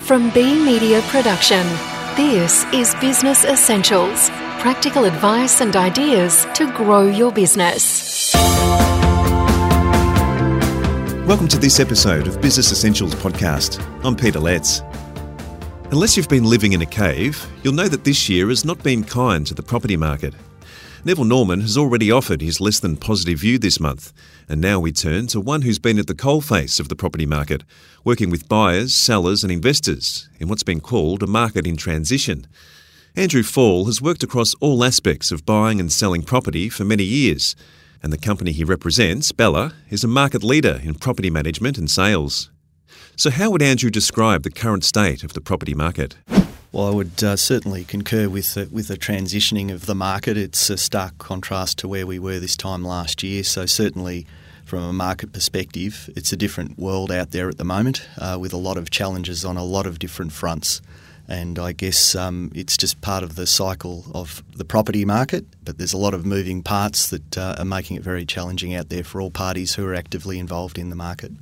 From B Media Production, this is Business Essentials practical advice and ideas to grow your business. Welcome to this episode of Business Essentials podcast. I'm Peter Letts. Unless you've been living in a cave, you'll know that this year has not been kind to the property market. Neville Norman has already offered his less than positive view this month, and now we turn to one who's been at the coalface of the property market, working with buyers, sellers, and investors in what's been called a market in transition. Andrew Fall has worked across all aspects of buying and selling property for many years, and the company he represents, Bella, is a market leader in property management and sales. So, how would Andrew describe the current state of the property market? Well, I would uh, certainly concur with the, with the transitioning of the market. It's a stark contrast to where we were this time last year. So certainly, from a market perspective, it's a different world out there at the moment, uh, with a lot of challenges on a lot of different fronts. And I guess um, it's just part of the cycle of the property market, but there's a lot of moving parts that uh, are making it very challenging out there for all parties who are actively involved in the market.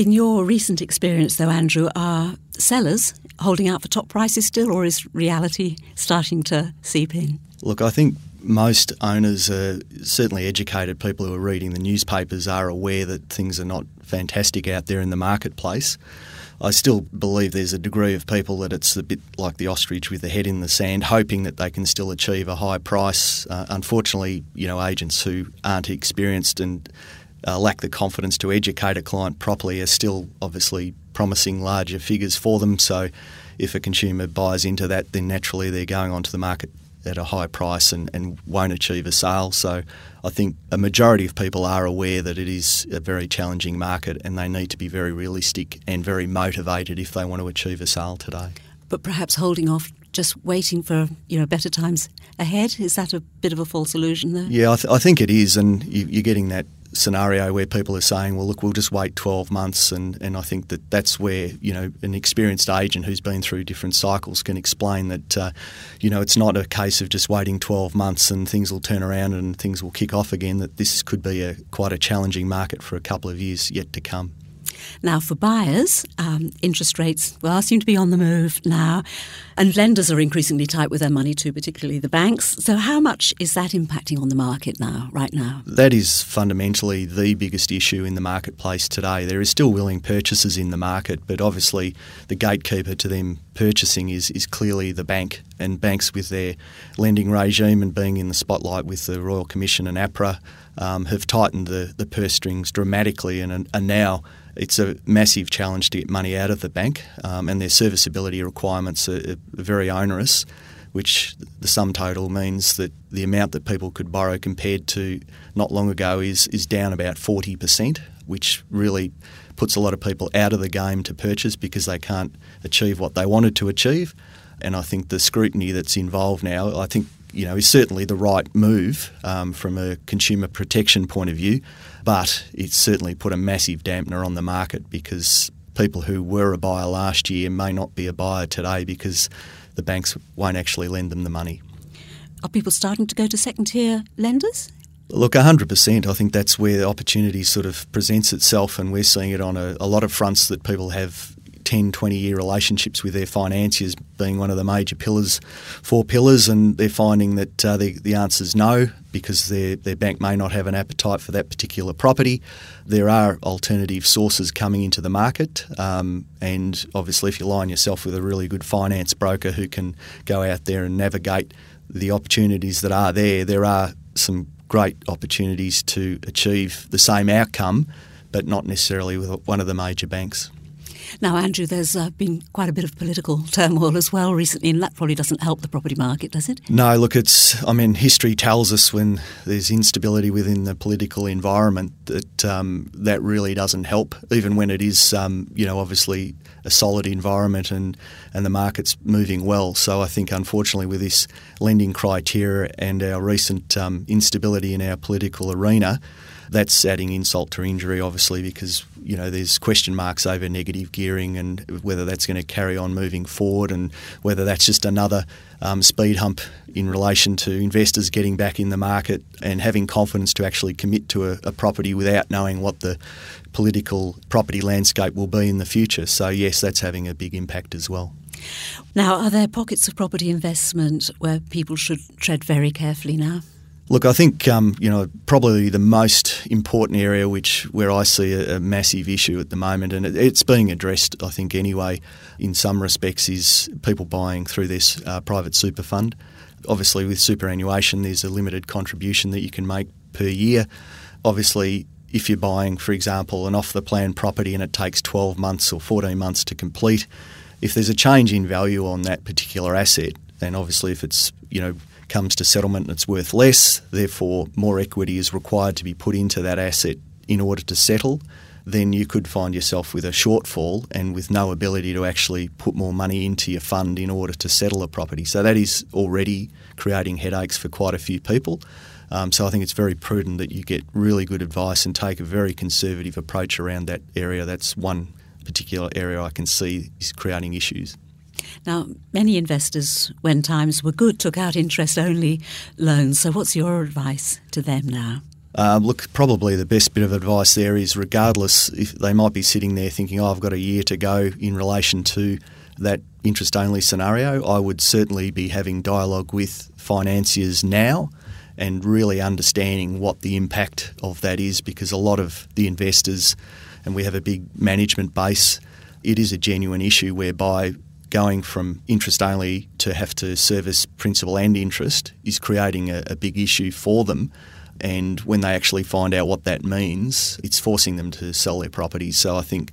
In your recent experience, though, Andrew, are sellers holding out for top prices still, or is reality starting to seep in? Look, I think most owners, are certainly educated people who are reading the newspapers, are aware that things are not fantastic out there in the marketplace. I still believe there's a degree of people that it's a bit like the ostrich with the head in the sand, hoping that they can still achieve a high price. Uh, unfortunately, you know, agents who aren't experienced and uh, lack the confidence to educate a client properly are still obviously promising larger figures for them. So if a consumer buys into that, then naturally they're going onto the market at a high price and, and won't achieve a sale. So I think a majority of people are aware that it is a very challenging market and they need to be very realistic and very motivated if they want to achieve a sale today. But perhaps holding off just waiting for you know better times ahead is that a bit of a false illusion there yeah i, th- I think it is and you, are getting that scenario where people are saying, well, look, we'll just wait 12 months. And, and I think that that's where, you know, an experienced agent who's been through different cycles can explain that, uh, you know, it's not a case of just waiting 12 months and things will turn around and things will kick off again, that this could be a quite a challenging market for a couple of years yet to come. Now, for buyers, um, interest rates well seem to be on the move now, and lenders are increasingly tight with their money too, particularly the banks. So, how much is that impacting on the market now, right now? That is fundamentally the biggest issue in the marketplace today. There is still willing purchasers in the market, but obviously the gatekeeper to them purchasing is is clearly the bank, and banks with their lending regime and being in the spotlight with the Royal Commission and APRA um, have tightened the, the purse strings dramatically and are now it's a massive challenge to get money out of the bank, um, and their serviceability requirements are, are, very onerous, which the sum total means that the amount that people could borrow compared to not long ago is, is down about 40%, which really puts a lot of people out of the game to purchase because they can't achieve what they wanted to achieve. And I think the scrutiny that's involved now, I think you know, is certainly the right move um, from a consumer protection point of view, but it's certainly put a massive dampener on the market because people who were a buyer last year may not be a buyer today because the banks won't actually lend them the money. Are people starting to go to second tier lenders? Look, 100%. I think that's where the opportunity sort of presents itself, and we're seeing it on a, a lot of fronts that people have 10, 20 year relationships with their financiers being one of the major pillars, four pillars, and they're finding that uh, the, the answer is no because their, their bank may not have an appetite for that particular property. There are alternative sources coming into the market, um, and obviously, if you line yourself with a really good finance broker who can go out there and navigate the opportunities that are there, there are some great opportunities to achieve the same outcome, but not necessarily with one of the major banks. Now, Andrew, there's uh, been quite a bit of political turmoil as well recently, and that probably doesn't help the property market, does it? No, look, it's, I mean, history tells us when there's instability within the political environment that um, that really doesn't help, even when it is, um, you know, obviously a solid environment and, and the market's moving well. So I think, unfortunately, with this lending criteria and our recent um, instability in our political arena, that's adding insult to injury, obviously, because you know there's question marks over negative gearing and whether that's going to carry on moving forward, and whether that's just another um, speed hump in relation to investors getting back in the market and having confidence to actually commit to a, a property without knowing what the political property landscape will be in the future. So yes, that's having a big impact as well. Now, are there pockets of property investment where people should tread very carefully now? Look, I think um, you know probably the most important area, which where I see a, a massive issue at the moment, and it, it's being addressed, I think anyway, in some respects, is people buying through this uh, private super fund. Obviously, with superannuation, there's a limited contribution that you can make per year. Obviously, if you're buying, for example, an off the plan property and it takes 12 months or 14 months to complete, if there's a change in value on that particular asset, then obviously if it's you know comes to settlement and it's worth less, therefore more equity is required to be put into that asset in order to settle, then you could find yourself with a shortfall and with no ability to actually put more money into your fund in order to settle a property. So that is already creating headaches for quite a few people. Um, so I think it's very prudent that you get really good advice and take a very conservative approach around that area. That's one particular area I can see is creating issues. Now, many investors, when times were good, took out interest only loans. So, what's your advice to them now? Uh, look, probably the best bit of advice there is regardless if they might be sitting there thinking, oh, I've got a year to go in relation to that interest only scenario, I would certainly be having dialogue with financiers now and really understanding what the impact of that is because a lot of the investors, and we have a big management base, it is a genuine issue whereby going from interest only to have to service principal and interest is creating a, a, big issue for them. And when they actually find out what that means, it's forcing them to sell their properties. So I think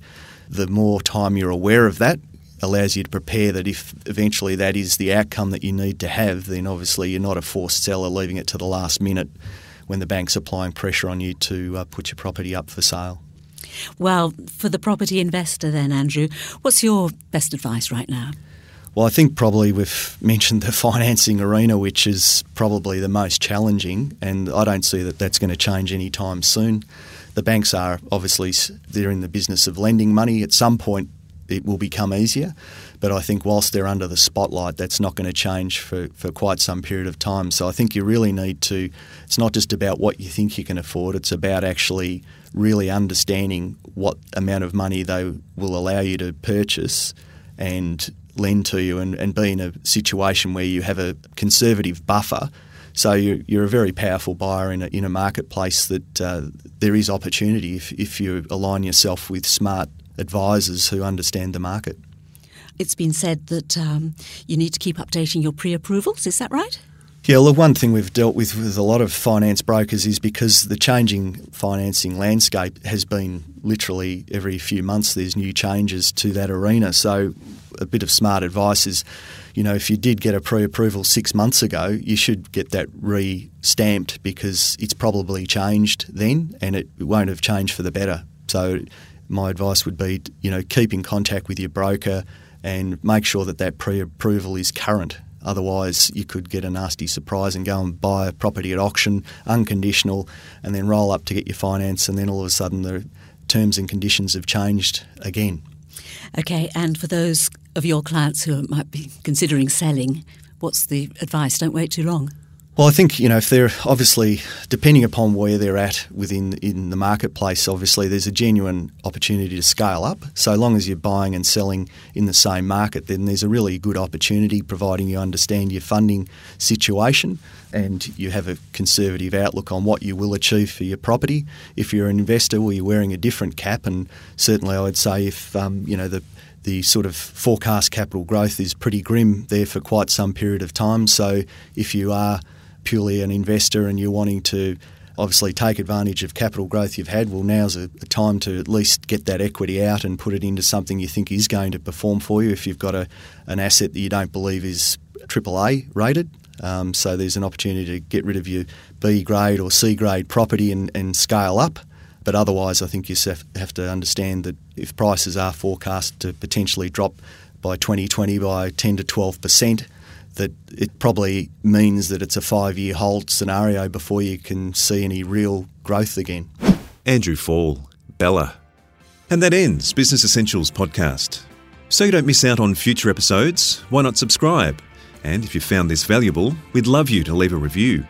the more time you're aware of that allows you to prepare that if eventually that is the outcome that you need to have, then obviously you're not a forced seller leaving it to the last minute when the bank's applying pressure on you to uh, put your property up for sale. Well, for the property investor, then, Andrew, what's your best advice right now? Well, I think probably we've mentioned the financing arena, which is probably the most challenging, and I don't see that that's going to change anytime soon. The banks are obviously they're in the business of lending money. At some point, it will become easier, but I think whilst they're under the spotlight, that's not going to change for, for quite some period of time. So I think you really need to. It's not just about what you think you can afford; it's about actually really understanding what amount of money they will allow you to purchase and lend to you and, and be in a situation where you have a conservative buffer. So you're, you're a very powerful buyer in a, in a marketplace that uh, there is opportunity if, if you align yourself with smart advisors who understand the market. It's been said that um, you need to keep updating your pre approvals, is that right? Yeah, look, one thing we've dealt with with a lot of finance brokers is because the changing financing landscape has been literally every few months there's new changes to that arena. So a bit of smart advice is, you know, if you did get a pre-approval six months ago, you should get that re-stamped because it's probably changed then and it won't have changed for the better. So my advice would be, you know, keep in contact with your broker and make sure that that pre-approval is current Otherwise, you could get a nasty surprise and go and buy a property at auction, unconditional, and then roll up to get your finance, and then all of a sudden the terms and conditions have changed again. Okay, and for those of your clients who might be considering selling, what's the advice? Don't wait too long. Well, I think you know if they're obviously depending upon where they're at within in the marketplace, obviously there's a genuine opportunity to scale up. So long as you're buying and selling in the same market, then there's a really good opportunity, providing you understand your funding situation and you have a conservative outlook on what you will achieve for your property. If you're an investor, well, you're wearing a different cap, and certainly I would say if um, you know the the sort of forecast capital growth is pretty grim there for quite some period of time. So if you are purely an investor and you're wanting to obviously take advantage of capital growth you've had, well, now's a, a, time to at least get that equity out and put it into something you think is going to perform for you if you've got a, an asset that you don't believe is AAA rated. Um, so there's an opportunity to get rid of your B grade or C grade property and, and scale up. But otherwise, I think you have to understand that if prices are forecast to potentially drop by 2020 by 10 to 12 percent, that it probably means that it's a five year hold scenario before you can see any real growth again. Andrew Fall, Bella. And that ends Business Essentials podcast. So you don't miss out on future episodes, why not subscribe? And if you found this valuable, we'd love you to leave a review.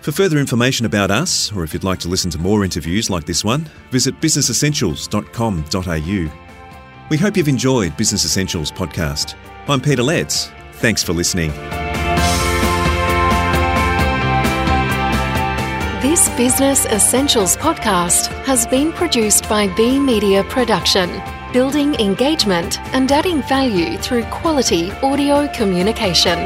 For further information about us, or if you'd like to listen to more interviews like this one, visit businessessentials.com.au. We hope you've enjoyed Business Essentials podcast. I'm Peter Letts. Thanks for listening. This Business Essentials podcast has been produced by B Media Production, building engagement and adding value through quality audio communication.